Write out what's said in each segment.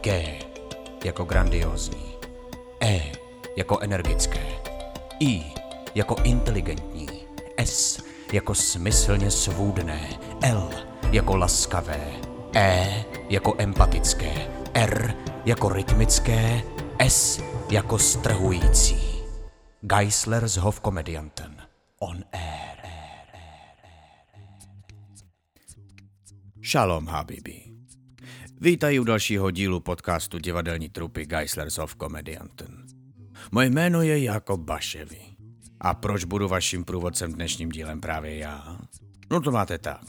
G jako grandiozní, E jako energické, I jako inteligentní, S jako smyslně svůdné, L jako laskavé, E jako empatické, R jako rytmické, S jako strhující. Geisler z Hofkomedianten. On air. Shalom, Habibi. Vítají u dalšího dílu podcastu divadelní trupy Geislers of Comedianten. Moje jméno je Jakob Baševi. A proč budu vaším průvodcem dnešním dílem právě já? No to máte tak.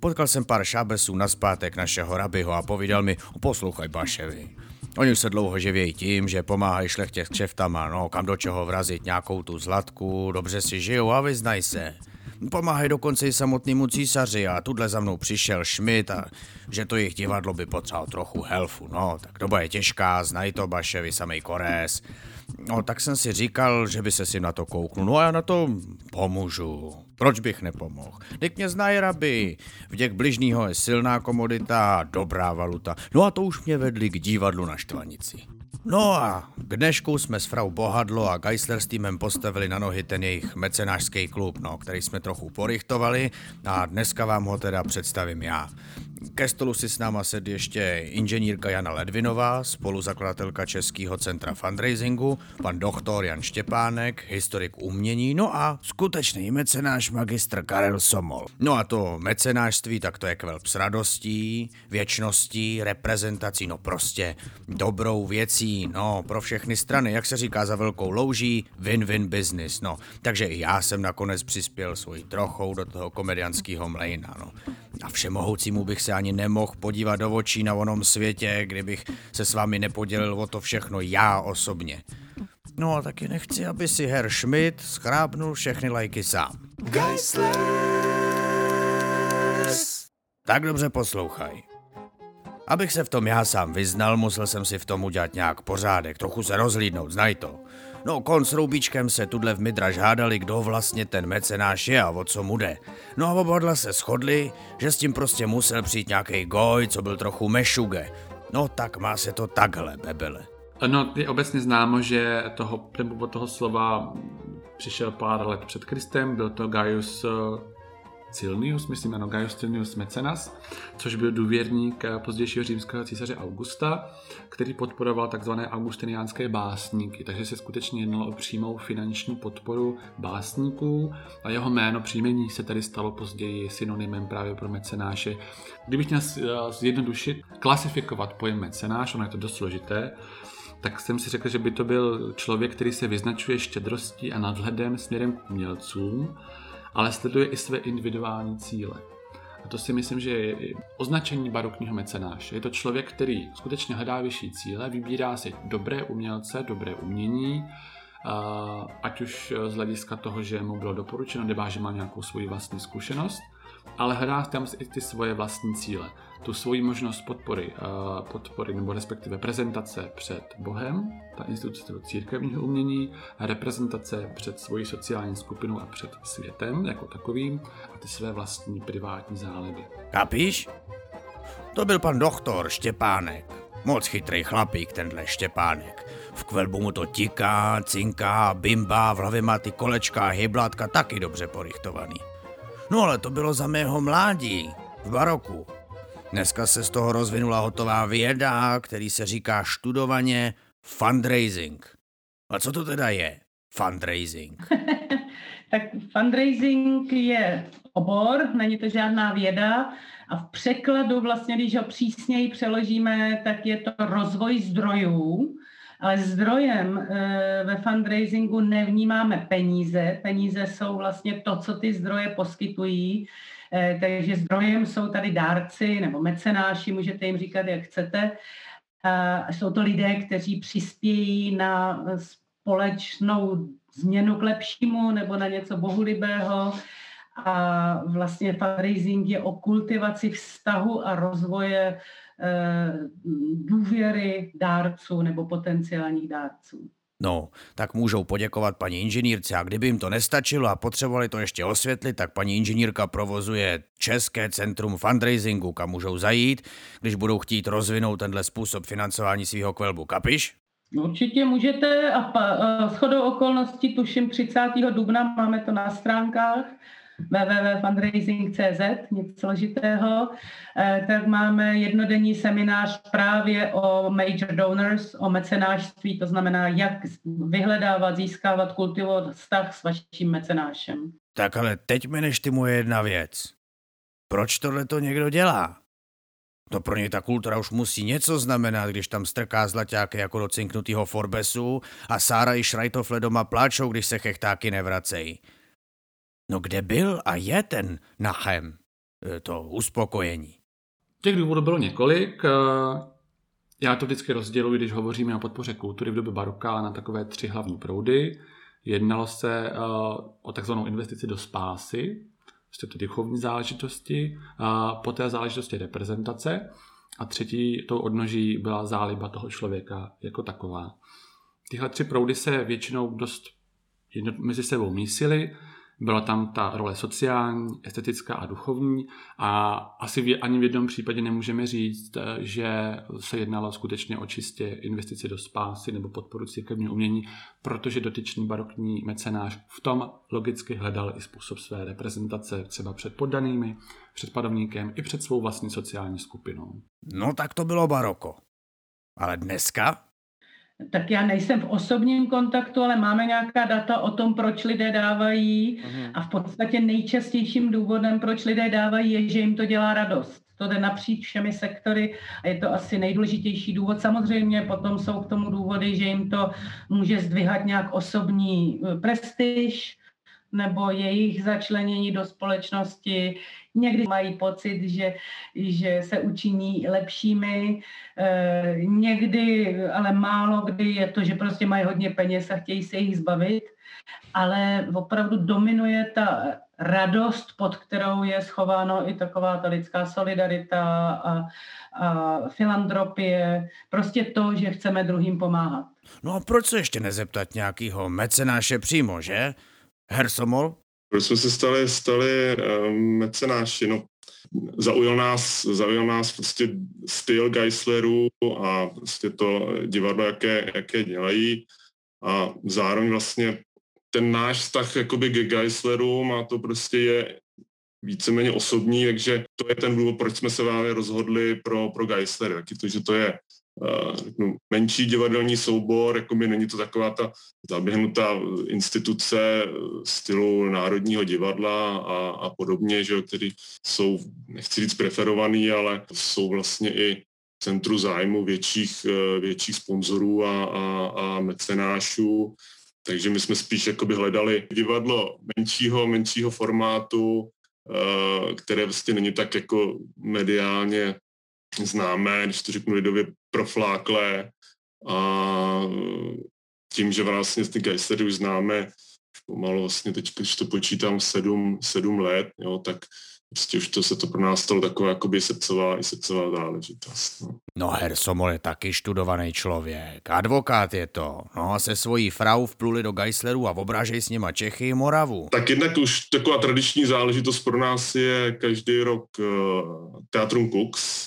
Potkal jsem pár šábesů na zpátek našeho rabiho a povídal mi, poslouchaj Baševi, Oni se dlouho živějí tím, že pomáhají šlechtě s kšeftama, no kam do čeho vrazit nějakou tu zlatku, dobře si žijou a vyznaj se. Pomáhají dokonce i samotnému císaři a tudle za mnou přišel Schmidt a že to jejich divadlo by potřebovalo trochu helfu, no, tak doba je těžká, znají to Baševi, samej Korés. No, tak jsem si říkal, že by se si na to kouknul. No a já na to pomůžu. Proč bych nepomohl? Teď mě znají raby. Vděk bližního je silná komodita a dobrá valuta. No a to už mě vedli k divadlu na Štvanici. No a k dnešku jsme s frau Bohadlo a Geisler s týmem postavili na nohy ten jejich mecenářský klub, no, který jsme trochu porychtovali a dneska vám ho teda představím já. Ke stolu si s náma sedí ještě inženýrka Jana Ledvinová, spoluzakladatelka Českého centra fundraisingu, pan doktor Jan Štěpánek, historik umění, no a skutečný mecenáš magistr Karel Somol. No a to mecenášství, tak to je kvelp s radostí, věčností, reprezentací, no prostě dobrou věcí, no pro všechny strany, jak se říká za velkou louží, win-win business, no. Takže i já jsem nakonec přispěl svojí trochou do toho komedianského mlejna, no. A všemohoucímu bych se ani nemohl podívat do očí na onom světě, kdybych se s vámi nepodělil o to všechno já osobně. No a taky nechci, aby si Herr Schmidt schrábnul všechny lajky sám. Geislers! Tak dobře poslouchaj. Abych se v tom já sám vyznal, musel jsem si v tom udělat nějak pořádek, trochu se rozhlídnout, znaj to. No, kon s Roubičkem se tudle v Midraž hádali, kdo vlastně ten mecenáš je a o co mu jde. No a oba se shodli, že s tím prostě musel přijít nějaký goj, co byl trochu mešuge. No tak má se to takhle, bebele. No, je obecně známo, že toho, toho slova přišel pár let před Kristem, byl to Gaius Cilnius, myslím ano, Gaius Cilnius Mecenas, což byl důvěrník pozdějšího římského císaře Augusta, který podporoval tzv. augustiniánské básníky, takže se skutečně jednalo o přímou finanční podporu básníků a jeho jméno příjmení se tady stalo později synonymem právě pro mecenáše. Kdybych měl zjednodušit, klasifikovat pojem mecenáš, ono je to dost složité, tak jsem si řekl, že by to byl člověk, který se vyznačuje štědrostí a nadhledem směrem k umělcům, ale sleduje i své individuální cíle. A to si myslím, že je označení barokního mecenáše. Je to člověk, který skutečně hledá vyšší cíle, vybírá si dobré umělce, dobré umění, ať už z hlediska toho, že mu bylo doporučeno, nebo že má nějakou svoji vlastní zkušenost, ale hledá tam i ty svoje vlastní cíle. Tu svoji možnost podpory, podpory nebo respektive prezentace před Bohem, ta instituce toho církevního umění, reprezentace před svojí sociální skupinou a před světem jako takovým a ty své vlastní privátní záliby. Kapíš? To byl pan doktor Štěpánek. Moc chytrý chlapík tenhle Štěpánek. V kvelbu mu to tiká, cinká, bimba, v hlavě má ty kolečka a hyblátka taky dobře porychtovaný. No ale to bylo za mého mládí, v baroku. Dneska se z toho rozvinula hotová věda, který se říká študovaně fundraising. A co to teda je fundraising? tak fundraising je obor, není to žádná věda a v překladu vlastně, když ho přísněji přeložíme, tak je to rozvoj zdrojů, ale zdrojem eh, ve fundraisingu nevnímáme peníze. Peníze jsou vlastně to, co ty zdroje poskytují. Eh, takže zdrojem jsou tady dárci nebo mecenáši, můžete jim říkat, jak chcete. Jsou to lidé, kteří přispějí na společnou změnu k lepšímu nebo na něco bohulibého. A vlastně fundraising je o kultivaci vztahu a rozvoje důvěry dárců nebo potenciálních dárců. No, tak můžou poděkovat paní inženýrce a kdyby jim to nestačilo a potřebovali to ještě osvětlit, tak paní inženýrka provozuje České centrum fundraisingu, kam můžou zajít, když budou chtít rozvinout tenhle způsob financování svého kvelbu. Kapiš? Určitě můžete a pa, shodou okolností tuším 30. dubna, máme to na stránkách, www.fundraising.cz, nic složitého, eh, tak máme jednodenní seminář právě o major donors, o mecenášství, to znamená, jak vyhledávat, získávat, kultivovat vztah s vaším mecenášem. Tak ale teď mi moje jedna věc. Proč tohle to někdo dělá? To pro něj ta kultura už musí něco znamenat, když tam strká zlaťáky jako do cinknutýho Forbesu a Sára i Šrajtofle doma pláčou, když se chechtáky nevracejí. No kde byl a je ten Nachem, e, to uspokojení? Těch důvodů bylo několik. E, já to vždycky rozděluji, když hovoříme o podpoře kultury v době baroka na takové tři hlavní proudy. Jednalo se e, o takzvanou investici do spásy, prostě ty duchovní záležitosti, a poté záležitosti reprezentace a třetí tou odnoží byla záliba toho člověka jako taková. Tyhle tři proudy se většinou dost mezi sebou mísily, byla tam ta role sociální, estetická a duchovní a asi v, ani v jednom případě nemůžeme říct, že se jednalo skutečně o čistě investici do spásy nebo podporu církevního umění, protože dotyčný barokní mecenář v tom logicky hledal i způsob své reprezentace třeba před poddanými, před padovníkem i před svou vlastní sociální skupinou. No tak to bylo baroko. Ale dneska tak já nejsem v osobním kontaktu, ale máme nějaká data o tom, proč lidé dávají mhm. a v podstatě nejčastějším důvodem, proč lidé dávají, je, že jim to dělá radost. To jde napříč všemi sektory a je to asi nejdůležitější důvod. Samozřejmě potom jsou k tomu důvody, že jim to může zdvihat nějak osobní eh, prestiž, nebo jejich začlenění do společnosti. Někdy mají pocit, že, že se učiní lepšími, e, někdy, ale málo kdy je to, že prostě mají hodně peněz a chtějí se jich zbavit, ale opravdu dominuje ta radost, pod kterou je schováno i taková ta lidská solidarita a, a filantropie, prostě to, že chceme druhým pomáhat. No a proč se ještě nezeptat nějakého mecenáše přímo, že? Hersomol? Proč jsme se stali, stali um, mecenáši? No, zaujal nás, zaujal nás prostě styl Geislerů a prostě to divadlo, jaké, jaké dělají a zároveň vlastně ten náš vztah jakoby k Geislerům a to prostě je víceméně osobní, takže to je ten důvod, proč jsme se právě rozhodli pro, pro Geislery. Taky to, že to je řeknu, menší divadelní soubor, jako by není to taková ta zaběhnutá instituce stylu Národního divadla a, a podobně, že, který jsou, nechci říct preferovaný, ale jsou vlastně i centru zájmu větších, větších sponzorů a, a, a mecenášů. Takže my jsme spíš jakoby hledali divadlo menšího, menšího formátu, které vlastně není tak jako mediálně známé, když to řeknu lidově, profláklé a tím, že vlastně ty geistery už známe pomalu vlastně teď, když to počítám sedm, sedm let, jo, tak prostě už to se to pro nás stalo taková jakoby srdcová, i srdcová záležitost. No. no Hersomol je taky študovaný člověk, advokát je to. No a se svojí frau vpluli do Geisleru a obražej s nima Čechy i Moravu. Tak jednak už taková tradiční záležitost pro nás je každý rok uh, Teatrum Kux,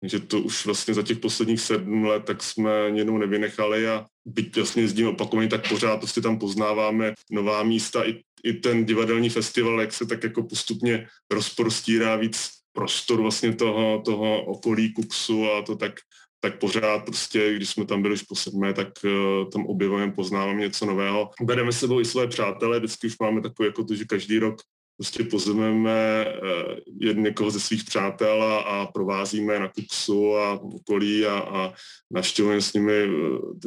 takže to už vlastně za těch posledních sedm let tak jsme jenom nevynechali a byť vlastně jezdíme opakovaně, tak pořád prostě tam poznáváme nová místa. I, I ten divadelní festival, jak se tak jako postupně rozprostírá víc prostoru vlastně toho, toho okolí Kuksu a to tak, tak pořád prostě, když jsme tam byli už po sedmé, tak uh, tam objevujeme, poznáváme něco nového. Bereme sebou i své přátelé, vždycky už máme takové jako to, že každý rok prostě pozveme eh, někoho ze svých přátel a, a provázíme na Kuksu a okolí a, a navštěvujeme s nimi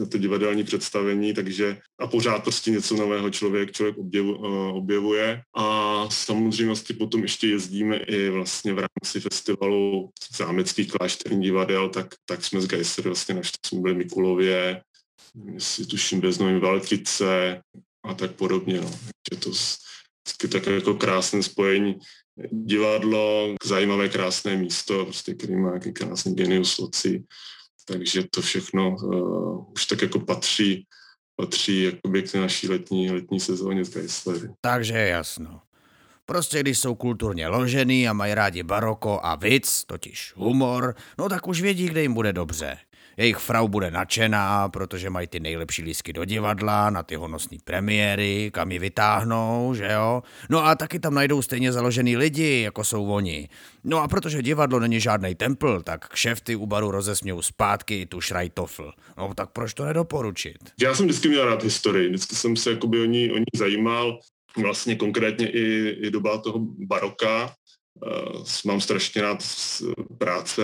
eh, ty divadelní představení, takže a pořád prostě něco nového člověk, člověk objevu, eh, objevuje a samozřejmě vlastně potom ještě jezdíme i vlastně v rámci festivalu zámeckých klášterních divadel, tak, tak jsme z Geiser vlastně navštěvili, jsme byli Mikulově, si tuším bez Novým Valtrice a tak podobně. No. Je to tak jako krásné spojení divadlo, zajímavé krásné místo, prostě, který má nějaký krásný genius loci, takže to všechno uh, už tak jako patří, patří jakoby k naší letní, letní sezóně z Geislery. Takže jasno. Prostě když jsou kulturně ložený a mají rádi baroko a vic, totiž humor, no tak už vědí, kde jim bude dobře. Jejich frau bude nadšená, protože mají ty nejlepší lísky do divadla, na ty honosné premiéry, kam ji vytáhnou, že jo? No a taky tam najdou stejně založený lidi, jako jsou oni. No a protože divadlo není žádný templ, tak kšefty u baru rozesmějou zpátky tu šrajtofl. No tak proč to nedoporučit? Já jsem vždycky měl rád historii, vždycky jsem se jakoby o ní, o ní zajímal, vlastně konkrétně i, i doba toho baroka. Uh, mám strašně rád práce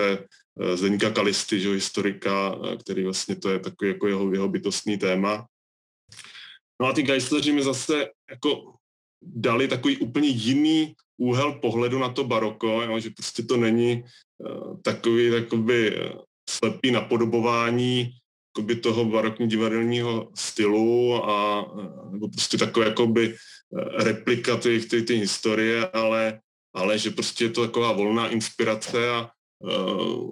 Zdeníka Kalisty, že, historika, eh, který vlastně to je takový jako jeho, jeho bytostný téma. No a ty Geisleri mi zase jako dali takový úplně jiný úhel pohledu na to baroko, jo, že prostě to není uh, takový takový uh, slepý napodobování jakoby toho barokní divadelního stylu a nebo prostě takové jakoby replika ty, ty, ty historie, ale, ale že prostě je to taková volná inspirace a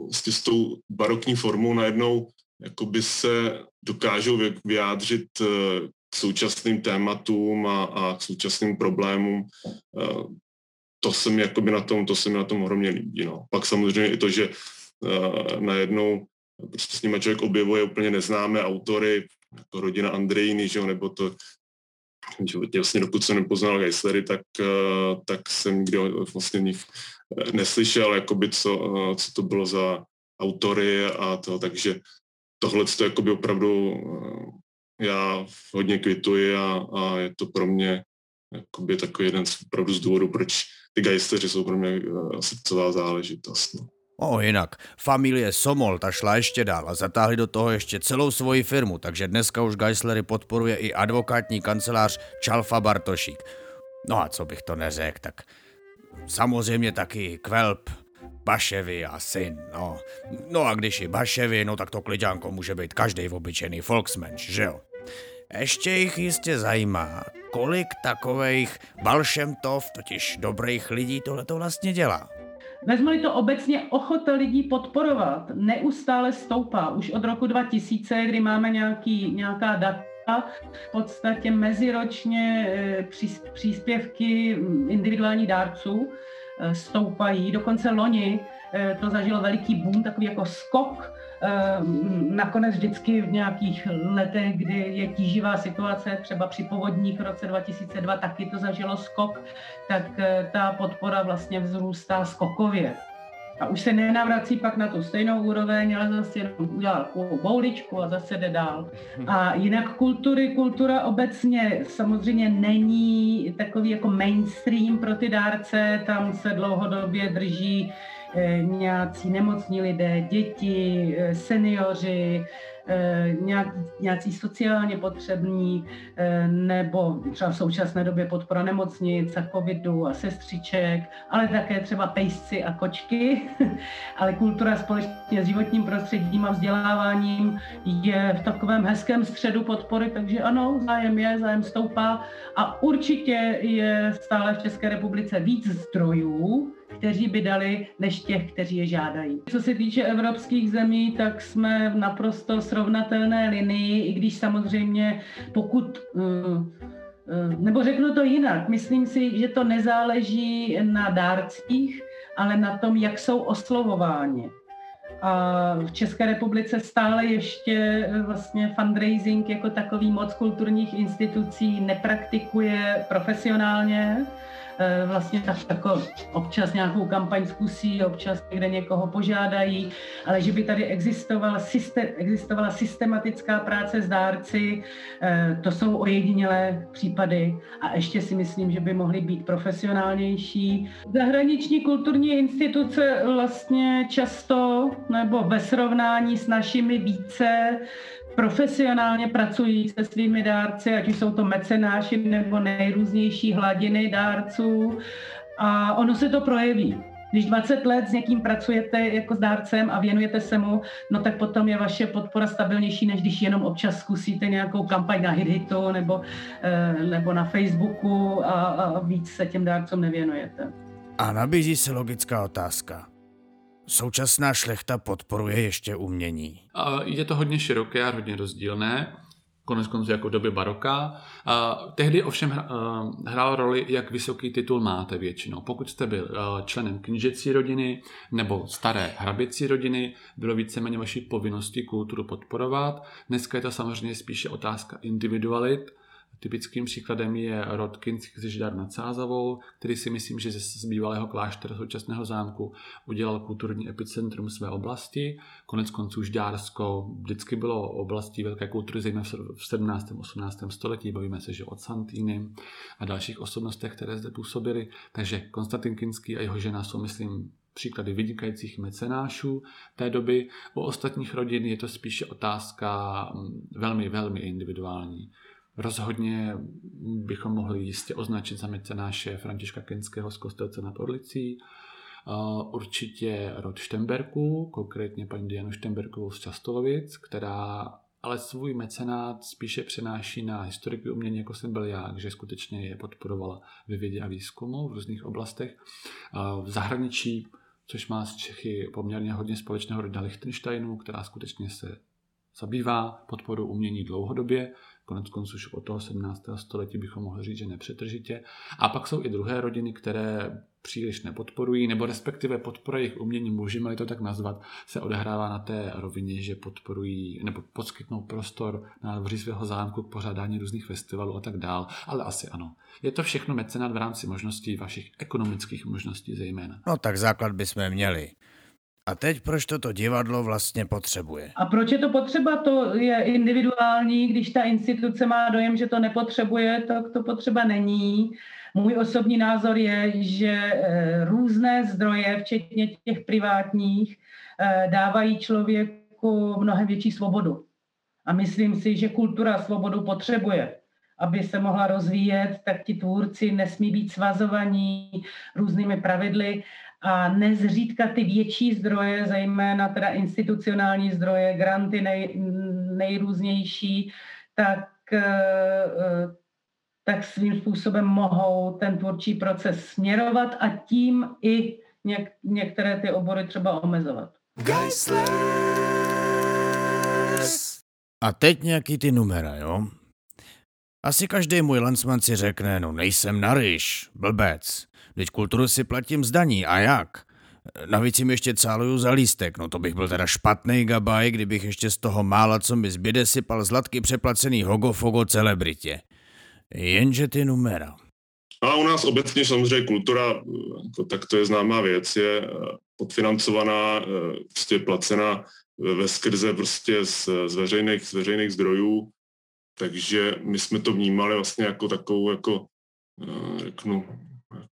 vlastně s tou barokní formou najednou jakoby se dokážou vyjádřit eh, k současným tématům a, a k současným problémům. Eh, to se mi jakoby na tom, to se mi na tom ohromně líbí. No. Pak samozřejmě i to, že najednou prostě s nimi člověk objevuje úplně neznámé autory, jako rodina Andrejny, že jo, nebo to, že vlastně dokud jsem nepoznal Geislery, tak, tak jsem nikdy vlastně nich neslyšel, jakoby, co, eh, co to bylo za autory a to, takže tohle to jakoby opravdu eh, já hodně kvituji a, a je to pro mě jakoby takový jeden z, opravdu z důvodů, proč ty geisteři jsou pro mě eh, srdcová záležitost. No. O, jinak, familie Somol ta šla ještě dál a zatáhli do toho ještě celou svoji firmu, takže dneska už Geislery podporuje i advokátní kancelář Čalfa Bartošík. No a co bych to neřekl, tak Samozřejmě taky Kvelp, Baševy a syn, no. No a když i Baševy, no tak to klidňánko může být každý obyčejný folksmensch, že jo? Ještě jich jistě zajímá, kolik takových Balšemtov, totiž dobrých lidí, tohle to vlastně dělá. Vezmeli to obecně, ochota lidí podporovat neustále stoupá. Už od roku 2000, kdy máme nějaký, nějaká data, v podstatě meziročně eh, příspěvky individuálních dárců eh, stoupají. Dokonce loni eh, to zažilo veliký boom, takový jako skok. Nakonec vždycky v nějakých letech, kdy je tíživá situace, třeba při povodních v roce 2002 taky to zažilo skok, tak ta podpora vlastně vzrůstá skokově a už se nenavrací pak na tu stejnou úroveň, ale zase jenom udělá bouličku a zase jde dál. A jinak kultury, kultura obecně samozřejmě není takový jako mainstream pro ty dárce, tam se dlouhodobě drží eh, nějací nemocní lidé, děti, eh, seniori, nějak, nějací sociálně potřební eh, nebo třeba v současné době podpora nemocnic a covidu a sestřiček, ale také třeba pejsci a kočky. ale kultura společně s životním prostředím a vzděláváním je v takovém hezkém středu podpory, takže ano, zájem je, zájem stoupá a určitě je stále v České republice víc zdrojů, kteří by dali, než těch, kteří je žádají. Co se týče evropských zemí, tak jsme v naprosto srovnatelné linii, i když samozřejmě pokud eh, eh, nebo řeknu to jinak, myslím si, že to nezáleží na dárcích, ale na tom, jak jsou oslovováni. A v České republice stále ještě eh, vlastně fundraising jako takový moc kulturních institucí nepraktikuje profesionálně. Eh, vlastně tak jako občas nějakou kampaň zkusí, občas někde někoho požádají, ale že by tady existovala, systém, existovala systematická práce s dárci, eh, to jsou ojedinělé případy a ještě si myslím, že by mohly být profesionálnější. Zahraniční kulturní instituce vlastně často nebo ve srovnání s našimi více profesionálně pracují se svými dárci, ať už jsou to mecenáši nebo nejrůznější hladiny dárců a ono se to projeví. Když 20 let s někým pracujete jako s dárcem a věnujete se mu, no tak potom je vaše podpora stabilnější, než když jenom občas zkusíte nějakou kampaň na HitHitu nebo, eh, nebo na Facebooku a, a víc se těm dárcům nevěnujete. A nabízí se logická otázka. Současná šlechta podporuje ještě umění. Je to hodně široké a hodně rozdílné. konec konců jako doby baroka. A tehdy ovšem hrál roli, jak vysoký titul máte většinou. Pokud jste byl členem knížecí rodiny nebo staré hraběcí rodiny, bylo víceméně vaší povinnosti kulturu podporovat. Dneska je to samozřejmě spíše otázka individualit, Typickým příkladem je rod Kinských Židar nad Sázavou, který si myslím, že z bývalého kláštera současného zámku udělal kulturní epicentrum své oblasti. Konec konců Žďársko vždycky bylo oblastí velké kultury, zejména v 17. 18. století. Bavíme se, že od Santýny a dalších osobnostech, které zde působily. Takže Konstantin Kinský a jeho žena jsou, myslím, příklady vynikajících mecenášů té doby. U ostatních rodin je to spíše otázka mm, velmi, velmi individuální. Rozhodně bychom mohli jistě označit za mecenáše Františka Kenského z Kostelce nad Orlicí, určitě rod Štemberků, konkrétně paní Dianu Štemberkovou z Častolovic, která ale svůj mecenát spíše přenáší na historiky umění, jako jsem byl já, že skutečně je podporovala ve vědě a výzkumu v různých oblastech. V zahraničí, což má z Čechy poměrně hodně společného rodina Lichtensteinu, která skutečně se zabývá podporou umění dlouhodobě, konec konců už od toho 17. století bychom mohli říct, že nepřetržitě. A pak jsou i druhé rodiny, které příliš nepodporují, nebo respektive podpora jejich umění, můžeme to tak nazvat, se odehrává na té rovině, že podporují nebo poskytnou prostor na dvoří svého zámku k pořádání různých festivalů a tak dál. Ale asi ano. Je to všechno mecenát v rámci možností, vašich ekonomických možností zejména. No tak základ bychom měli. A teď proč toto divadlo vlastně potřebuje? A proč je to potřeba, to je individuální, když ta instituce má dojem, že to nepotřebuje, tak to potřeba není. Můj osobní názor je, že eh, různé zdroje, včetně těch privátních, eh, dávají člověku mnohem větší svobodu. A myslím si, že kultura svobodu potřebuje. Aby se mohla rozvíjet, tak ti tvůrci nesmí být svazovaní různými pravidly a nezřídka ty větší zdroje, zejména teda institucionální zdroje, granty nej, nejrůznější, tak, eh, tak svým způsobem mohou ten tvůrčí proces směrovat a tím i něk, některé ty obory třeba omezovat. A teď nějaký ty numera, jo? Asi každý můj lancman si řekne, no nejsem naryš, blbec. Teď kulturu si platím zdaní, a jak? Navíc jim ještě cáluju za lístek, no to bych byl teda špatný gabaj, kdybych ještě z toho mála, co mi zbyde, sypal zlatky přeplacený hogo-fogo celebritě. Jenže ty numera. A u nás obecně samozřejmě kultura, jako, tak to je známá věc, je eh, podfinancovaná, eh, prostě placena ve skrze prostě z, z, veřejných, z veřejných zdrojů, takže my jsme to vnímali vlastně jako takovou, jako, eh, řeknu,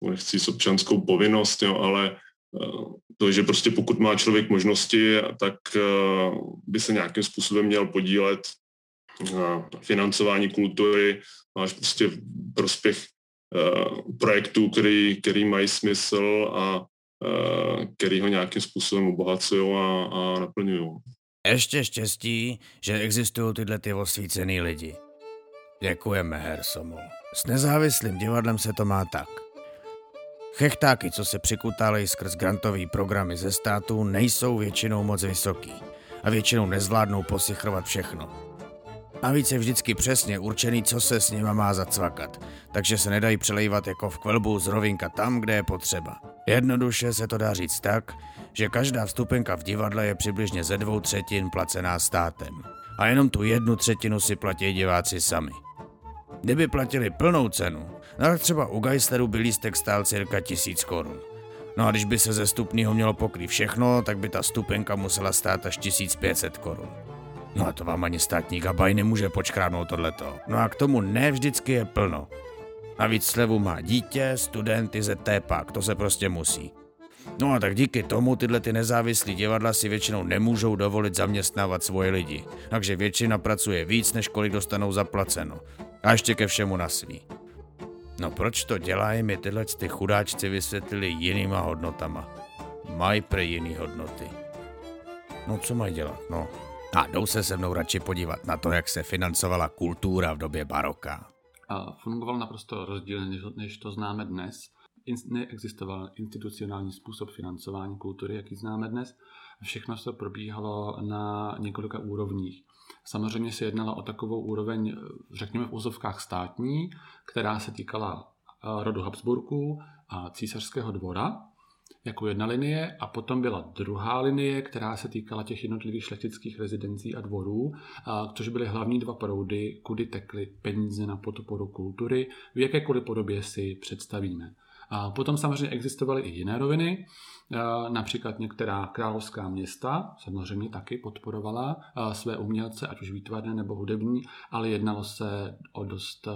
nechci s občanskou povinnost, jo, ale eh, to, že prostě pokud má člověk možnosti, tak eh, by se nějakým způsobem měl podílet na financování kultury, máš prostě prospěch eh, projektů, který, který mají smysl a který ho nějakým způsobem obohacují a, a naplňují. Ještě štěstí, že existují tyhle ty osvícený lidi. Děkujeme, Hersomu. S nezávislým divadlem se to má tak. Chechtáky, co se přikutálejí skrz grantový programy ze státu, nejsou většinou moc vysoký a většinou nezvládnou posichrovat všechno. Navíc je vždycky přesně určený, co se s nima má zacvakat, takže se nedají přelejvat jako v kvelbu z rovinka tam, kde je potřeba. Jednoduše se to dá říct tak, že každá vstupenka v divadle je přibližně ze dvou třetin placená státem. A jenom tu jednu třetinu si platí diváci sami. Kdyby platili plnou cenu, tak třeba u Geisleru by lístek stál cirka tisíc korun. No a když by se ze stupního mělo pokrýt všechno, tak by ta stupenka musela stát až 1500 korun. No a to vám ani státní gabaj nemůže počkrádnout tohleto. No a k tomu ne vždycky je plno. Navíc slevu má dítě, studenty, ZTPák, to se prostě musí. No a tak díky tomu tyhle ty nezávislí divadla si většinou nemůžou dovolit zaměstnávat svoje lidi. Takže většina pracuje víc, než kolik dostanou zaplaceno. A ještě ke všemu na svý. No proč to dělají, mi tyhle ty chudáčci vysvětlili jinýma hodnotama. Mají pre jiný hodnoty. No co mají dělat, no. A jdou se se mnou radši podívat na to, jak se financovala kultura v době baroka. A fungoval naprosto rozdílně, než to známe dnes. Neexistoval institucionální způsob financování kultury, jaký známe dnes. Všechno se probíhalo na několika úrovních. Samozřejmě se jednalo o takovou úroveň, řekněme v úzovkách státní, která se týkala eh, rodu Habsburků a císařského dvora jako jedna linie a potom byla druhá linie, která se týkala těch jednotlivých šlechtických rezidencí a dvorů, a, což byly hlavní dva proudy, kudy tekly peníze na podporu kultury, v jakékoliv podobě si představíme. Potom samozřejmě existovaly i jiné roviny, například některá královská města samozřejmě taky podporovala své umělce, ať už výtvarné nebo hudební, ale jednalo se o dost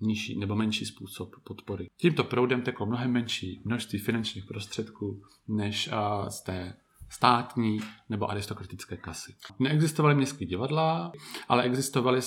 nižší nebo menší způsob podpory. Tímto proudem teklo mnohem menší množství finančních prostředků než z té státní nebo aristokratické kasy. Neexistovaly městské divadla, ale existovaly,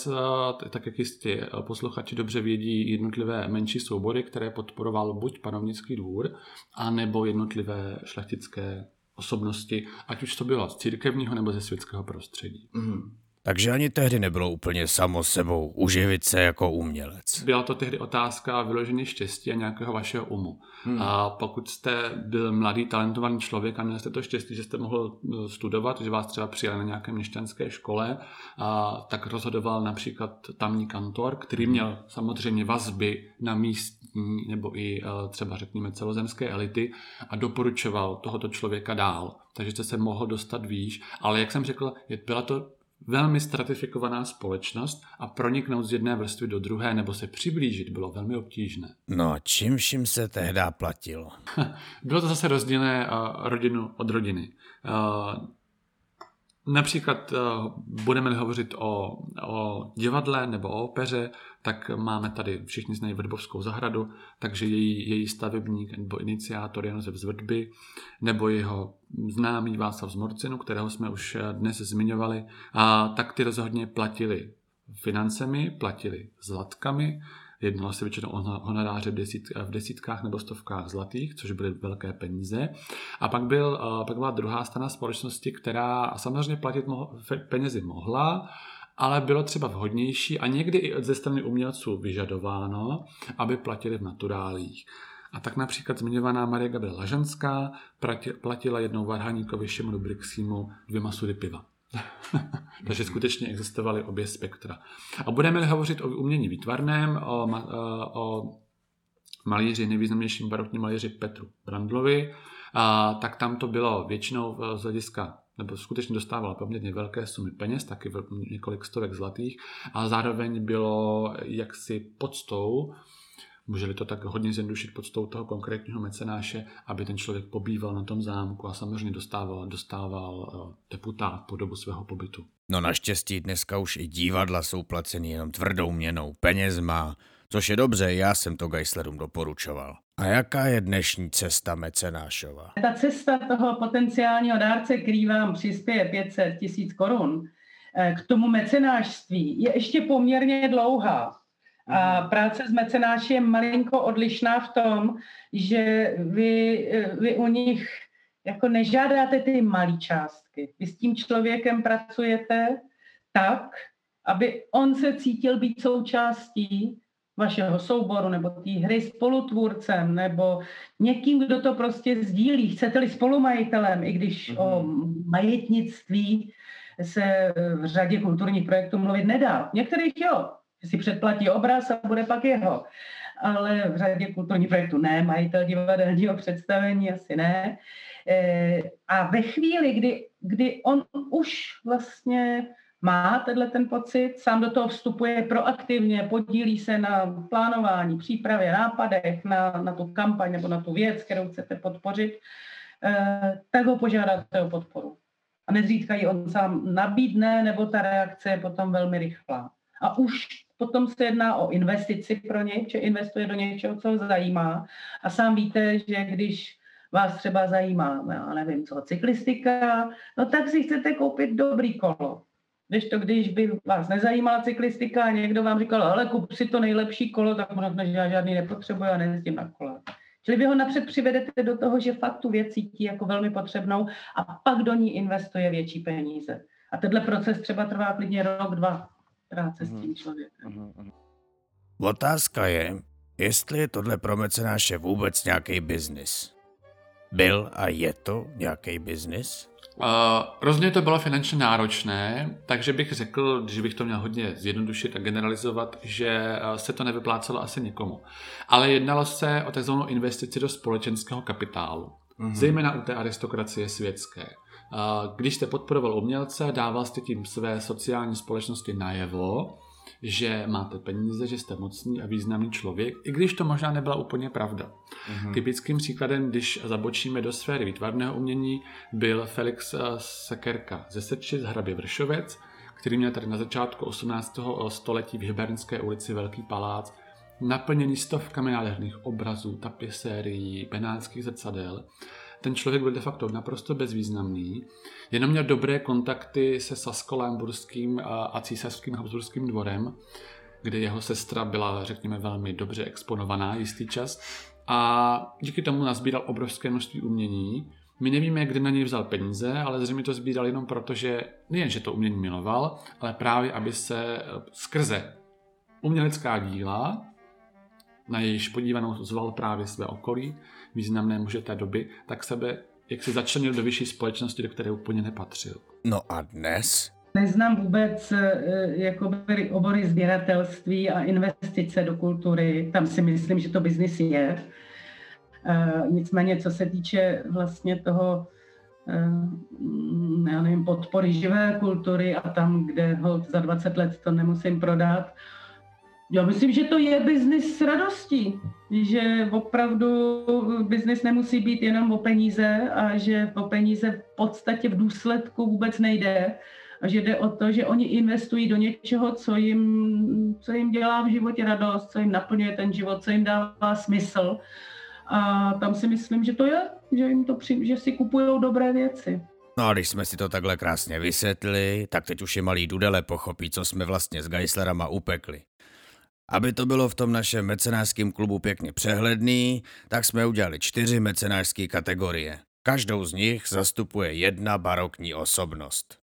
tak jak jistě posluchači dobře vědí, jednotlivé menší soubory, které podporoval buď panovnický dvůr, anebo jednotlivé šlechtické osobnosti, ať už to bylo z církevního nebo ze světského prostředí. Mm. Takže ani tehdy nebylo úplně samo sebou uživit se jako umělec. Byla to tehdy otázka vyložení štěstí a nějakého vašeho umu. Hmm. A pokud jste byl mladý, talentovaný člověk a měl jste to štěstí, že jste mohl eh, studovat, že vás třeba přijali na nějaké měšťanské škole, a tak rozhodoval například tamní kantor, který hmm. měl samozřejmě vazby na místní nebo i eh, třeba řekněme celozemské elity a doporučoval tohoto člověka dál. Takže jste se mohl dostat výš, ale jak jsem řekl, byla to velmi stratifikovaná společnost a proniknout z jedné vrstvy do druhé nebo se přiblížit bylo velmi obtížné. No a čím vším se tehdy platilo? bylo to zase rozdílné uh, rodinu od rodiny. Uh, Například budeme hovořit o, o divadle nebo o opeře, tak máme tady, všichni znají Vrbovskou zahradu, takže její, její stavebník nebo iniciátor Josef z Vrdby, nebo jeho známý Václav z Morcinu, kterého jsme už dnes zmiňovali, a tak ty rozhodně platili financemi, platili zlatkami, Jednalo se většinou o honoráře v, desít, v desítkách nebo stovkách zlatých, což byly velké peníze. A pak, byl, pak byla druhá strana společnosti, která samozřejmě platit mo- penězi mohla, ale bylo třeba vhodnější a někdy i ze strany umělců vyžadováno, aby platili v naturálích. A tak například zmiňovaná Marie Gabriela Lažanská platila jednou Varhaníkovi Šimonu Brixímu dvěma sudy piva. Takže skutečně existovaly obě spektra. A budeme hovořit o umění výtvarném, o, o malíři, nejvýznamnějším barokním malíři Petru Brandlovi, a, tak tam to bylo většinou z hlediska nebo skutečně dostával poměrně velké sumy peněz, taky několik stovek zlatých, a zároveň bylo jaksi podstou Můželi to tak hodně zjednodušit podstou toho konkrétního mecenáše, aby ten člověk pobýval na tom zámku a samozřejmě dostával, dostával eh, deputát po dobu svého pobytu. No naštěstí dneska už i divadla jsou placeny jenom tvrdou měnou, penězma, což je dobře, já jsem to Geislerům doporučoval. A jaká je dnešní cesta mecenášova? Ta cesta toho potenciálního dárce, který vám přispěje 500 tisíc korun, eh, k tomu mecenášství je ještě poměrně dlouhá. A mhm. práce s mecenáši je malinko odlišná v tom, že vy, vy u nich jako nežádáte ty malé částky. Vy s tím člověkem pracujete tak, aby on se cítil být součástí vašeho souboru nebo té hry spolutvůrcem nebo někým, kdo to prostě sdílí. Chcete-li spolumajitelem, i když mm-hmm. o majetnictví se v řadě kulturních projektů mluvit nedá. Některých jo, si předplatí obraz a bude pak jeho. Ale v řadě kulturní projektů ne, majitel divadelního představení asi ne. E, a ve chvíli, kdy, kdy on už vlastně má tenhle ten pocit, sám do toho vstupuje proaktivně, podílí se na plánování, přípravě, nápadech na, na tu kampaň nebo na tu věc, kterou chcete podpořit, e, tak ho požádáte o podporu. A nezřídka ji on sám nabídne, nebo ta reakce je potom velmi rychlá. A už Potom se jedná o investici pro něj, že investuje do něčeho, co ho zajímá. A sám víte, že když vás třeba zajímá, já nevím co, cyklistika, no tak si chcete koupit dobrý kolo. Když to, když by vás nezajímala cyklistika a někdo vám říkal, ale kup si to nejlepší kolo, tak možná, že já žádný nepotřebuji a nejezdím na kole. Čili vy ho napřed přivedete do toho, že fakt tu věc cítí jako velmi potřebnou a pak do ní investuje větší peníze. A tenhle proces třeba trvá klidně rok, dva práce s mhm. tím člověkem. Mhm, mhm. Otázka je, jestli je tohle pro mecenáše vůbec nějaký biznis. Byl a je to nějaký biznis? Uh, rozhodně to bylo finančně náročné, takže bych řekl, že bych to měl hodně zjednodušit a generalizovat, že se to nevyplácelo asi nikomu. Ale jednalo se o tzv. investici do společenského kapitálu, mm-hmm. zejména u té aristokracie světské. Když jste podporoval umělce, dával jste tím své sociální společnosti najevo, že máte peníze, že jste mocný a významný člověk, i když to možná nebyla úplně pravda. Mm-hmm. Typickým příkladem, když zabočíme do sféry výtvarného umění, byl Felix eh, Sekerka ze Seči z hrabě Vršovec, který měl tady na začátku 18. století v Hybernské ulici velký palác, naplněný stovkami nádherných obrazů, tapisérií, benátských zrcadel ten člověk byl de facto naprosto bezvýznamný, jenom měl dobré kontakty se Saskolem Burským a císařským Habsburským dvorem, kde jeho sestra byla, řekněme, velmi dobře exponovaná jistý čas a díky tomu nazbíral obrovské množství umění. My nevíme, kde na něj vzal peníze, ale zřejmě to sbíral jenom proto, že nejen, že to umění miloval, ale právě, aby se eh, skrze umělecká díla, na jejíž podívanou zval právě své okolí, významné muže té doby, tak sebe jak se začlenil do vyšší společnosti, do které úplně nepatřil. No a dnes? Neznám vůbec eh, jako obory sběratelství a investice do kultury. Tam si myslím, že to biznis je. Eh, nicméně, co se týče vlastně toho, eh, já nevím, podpory živé kultury a tam, kde ho za 20 let to nemusím prodat, já myslím, že to je biznis s radostí, že opravdu biznis nemusí být jenom o peníze a že o peníze v podstatě v důsledku vůbec nejde a že jde o to, že oni investují do něčeho, co jim, co jim dělá v životě radost, co jim naplňuje ten život, co jim dává smysl. A tam si myslím, že to je, že, jim to při, že si kupují dobré věci. No a když jsme si to takhle krásně vysvětli, tak teď už je malý Dudele pochopí, co jsme vlastně s Geislerama upekli. Aby to bylo v tom našem mecenářském klubu pěkně přehledný, tak jsme udělali čtyři mecenářské kategorie. Každou z nich zastupuje jedna barokní osobnost.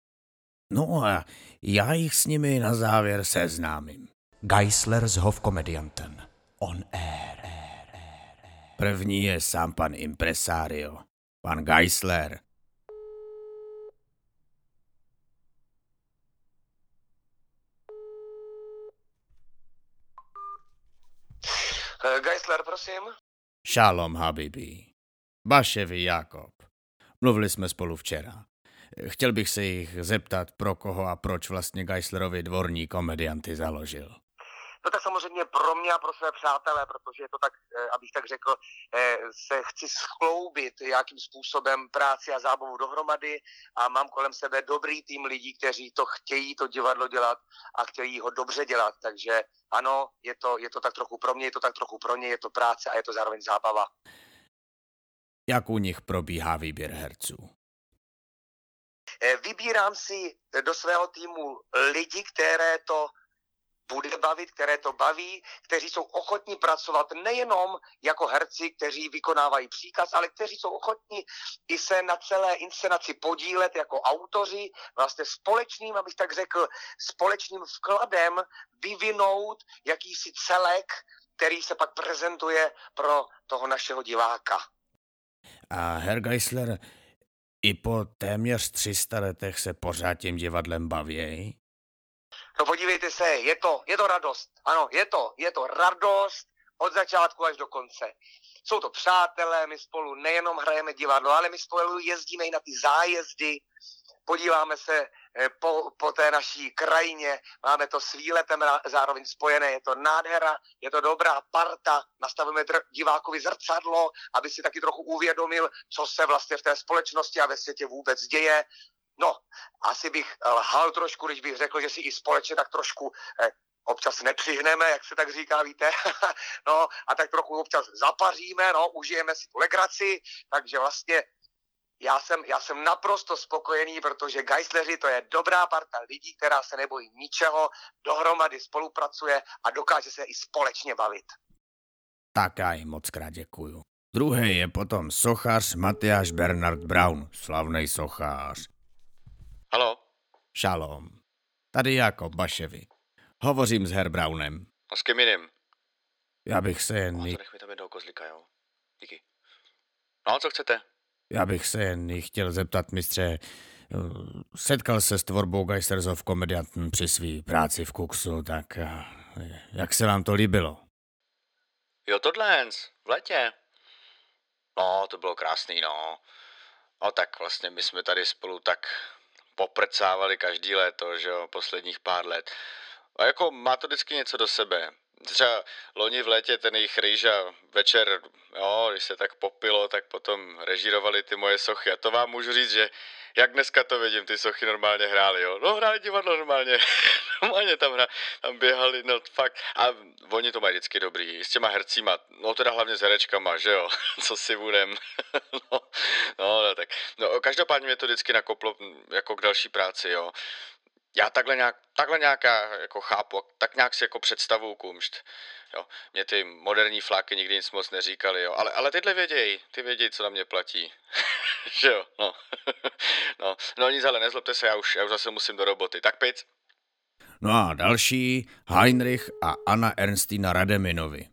No a já jich s nimi na závěr seznámím. Geisler z Hofkomedianten. On air. První je sám pan impresario, pan Geisler, Eh, Geisler, prosím. Šalom, Habibi. Baševi Jakob. Mluvili jsme spolu včera. Chtěl bych se jich zeptat, pro koho a proč vlastně Geislerovi dvorní komedianty založil. No tak samozřejmě pro mě a pro své přátelé, protože je to tak, eh, abych tak řekl, eh, se chci schloubit jakým způsobem práci a zábavu dohromady a mám kolem sebe dobrý tým lidí, kteří to chtějí to divadlo dělat a chtějí ho dobře dělat, takže ano, je to, je to tak trochu pro mě, je to tak trochu pro ně, je to práce a je to zároveň zábava. Jak u nich probíhá výběr herců? Eh, vybírám si do svého týmu lidi, které to bude bavit, které to baví, kteří jsou ochotní pracovat nejenom jako herci, kteří vykonávají příkaz, ale kteří jsou ochotní i se na celé inscenaci podílet jako autoři, vlastně společným, abych tak řekl, společným vkladem vyvinout jakýsi celek, který se pak prezentuje pro toho našeho diváka. A Herr Geisler, i po téměř 300 letech se pořád tím divadlem baví? No podívejte se, je to, je to radost. Ano, je to, je to radost od začátku až do konce. Jsou to přátelé, my spolu nejenom hrajeme divadlo, ale my spolu jezdíme i na ty zájezdy, podíváme se eh, po, po té naší krajině, máme to s výletem zároveň spojené, je to nádhera, je to dobrá parta, nastavujeme dr- divákovi zrcadlo, aby si taky trochu uvědomil, co se vlastně v té společnosti a ve světě vůbec děje. No, asi bych lhal trošku, když bych řekl, že si i společně tak trošku eh, občas nepřihneme, jak se tak říká, víte, no a tak trochu občas zapaříme, no, užijeme si tu legraci, takže vlastně já jsem, já jsem naprosto spokojený, protože Geisleři to je dobrá parta lidí, která se nebojí ničeho, dohromady spolupracuje a dokáže se i společně bavit. Tak já jim moc krát děkuju. Druhý je potom sochař Matyáš Bernard Brown, slavný sochař. Halo? Šalom. Tady Jakob Baševi. Hovořím s Herbraunem. A s kým jiným? Já bych se jen... Oh, nech mi tam jednoho kozlíka, jo? Díky. No, co chcete? Já bych se jen chtěl zeptat, mistře, setkal se s tvorbou Geisters of Comedianten při své práci v Kuksu, tak eh, jak se vám to líbilo? Jo, tohle, v letě. No, to bylo krásný, no. No tak vlastně my jsme tady spolu tak poprcávali každý léto, že jo, posledních pár let. A jako má to vždycky něco do sebe. Třeba loni v létě ten jejich rýža večer, jo, když se tak popilo, tak potom režírovali ty moje sochy. A to vám můžu říct, že jak dneska to vidím, ty sochy normálně hráli, jo. No hráli divadlo normálně, normálně tam, hra, tam běhali, no fakt. A oni to mají vždycky dobrý, s těma hercíma, no teda hlavně s herečkama, že jo, co si budem. no, no, no, tak. No, každopádně mě to vždycky nakoplo jako k další práci, jo já takhle nějak, takhle nějak já jako chápu, tak nějak si jako představu kumšt. Jo. Mě ty moderní fláky nikdy nic moc neříkali, jo. Ale, ale tyhle vědějí, ty vědějí, co na mě platí. že jo, no. no. No nic, ale nezlobte se, já už, já už zase musím do roboty. Tak pic. No a další, Heinrich a Anna Ernstina Rademinovi.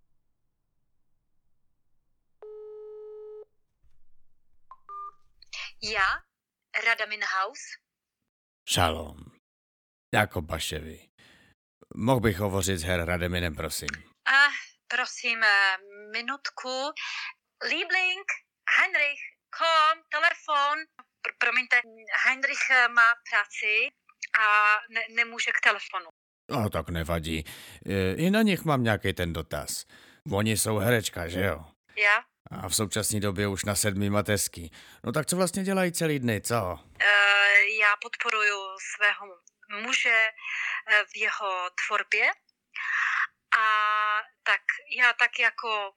Já, Radamin House. Šalom. Jako Baševi. Mohl bych hovořit s her Rademinem, prosím. A prosím, eh, minutku. Liebling, Heinrich, kom, telefon. Pr- promiňte, Heinrich eh, má práci a ne- nemůže k telefonu. No, tak nevadí. E, I na nich mám nějaký ten dotaz. Oni jsou herečka, že jo? Já? A v současné době už na sedmý mateřský. No tak co vlastně dělají celý dny, co? Eh, já podporuju svého muže eh, v jeho tvorbě a tak já tak jako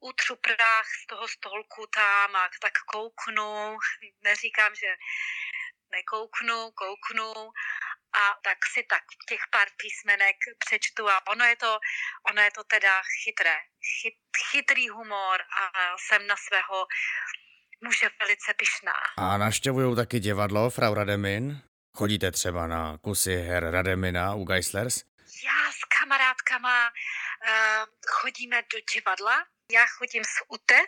utřu prach z toho stolku tam a tak kouknu, neříkám, že nekouknu, kouknu a tak si tak těch pár písmenek přečtu a ono je to, ono je to teda chytré, Chyt, chytrý humor a jsem na svého muže velice pyšná. A naštěvují taky divadlo, Frau Rademin? Chodíte třeba na kusy her Rademina u Geislers? Já s kamarádkama uh, chodíme do divadla. Já chodím s Ute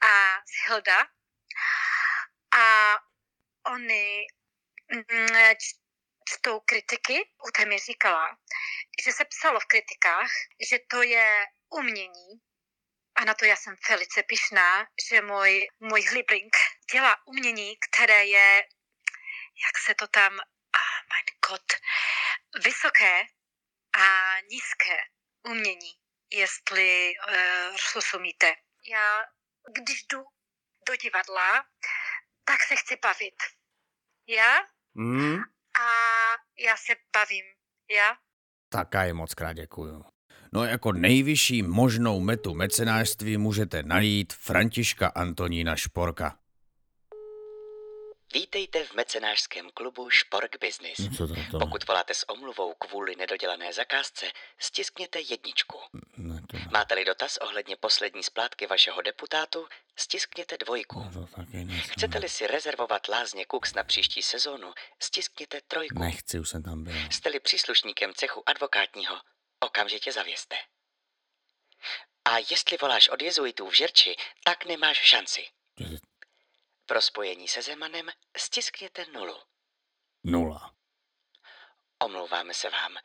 a s Hilda. A oni mm, čtou kritiky. Ute mi říkala, že se psalo v kritikách, že to je umění. A na to já jsem velice pišná, že můj, můj Liebling dělá umění, které je jak se to tam, ah, mein Gott, vysoké a nízké umění, jestli uh, rozumíte. Já, když jdu do divadla, tak se chci bavit. Já? Hmm? A já se bavím. Já? Taká je moc krát děkuju. No jako nejvyšší možnou metu mecenářství můžete najít Františka Antonína Šporka. Vítejte v mecenářském klubu Špork Business. Co to, to? Pokud voláte s omluvou kvůli nedodělané zakázce, stiskněte jedničku. Ne, to, Máte-li dotaz ohledně poslední splátky vašeho deputátu, stiskněte dvojku. no, to taky nejsem. Chcete-li si rezervovat lázně Cooks na příští sezónu, stiskněte trojku. Nechci, už jsem tam byl. Jste-li příslušníkem cechu advokátního, okamžitě zavěste. A jestli voláš od jezuitů v Žerči, tak nemáš šanci. Pro spojení se Zemanem stiskněte nulu. Nula. Omlouváme se vám.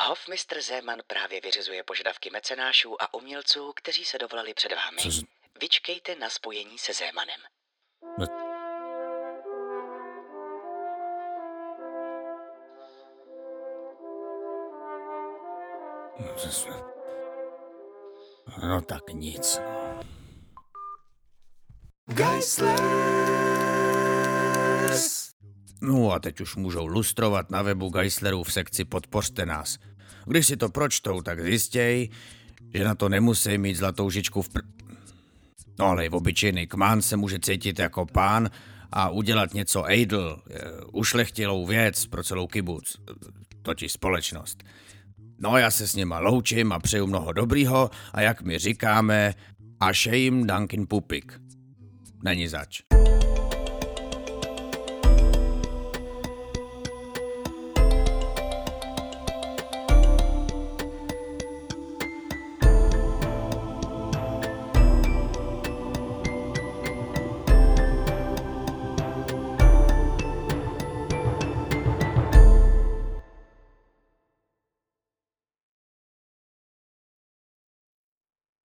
Hofmistr Zeman právě vyřizuje požadavky mecenášů a umělců, kteří se dovolali před vámi. Co z... Vyčkejte na spojení se Zemanem. No, to jsme... no tak nic, no. No a teď už můžou lustrovat na webu Geislerů v sekci Podpořte nás. Když si to pročtou, tak zjistěj, že na to nemusí mít zlatou žičku v pr... No ale i obyčejný kmán se může cítit jako pán a udělat něco ejdl, ušlechtilou věc pro celou kibuc, totiž společnost. No já se s nima loučím a přeju mnoho dobrýho a jak my říkáme, a šejim dankin pupik. Není zač.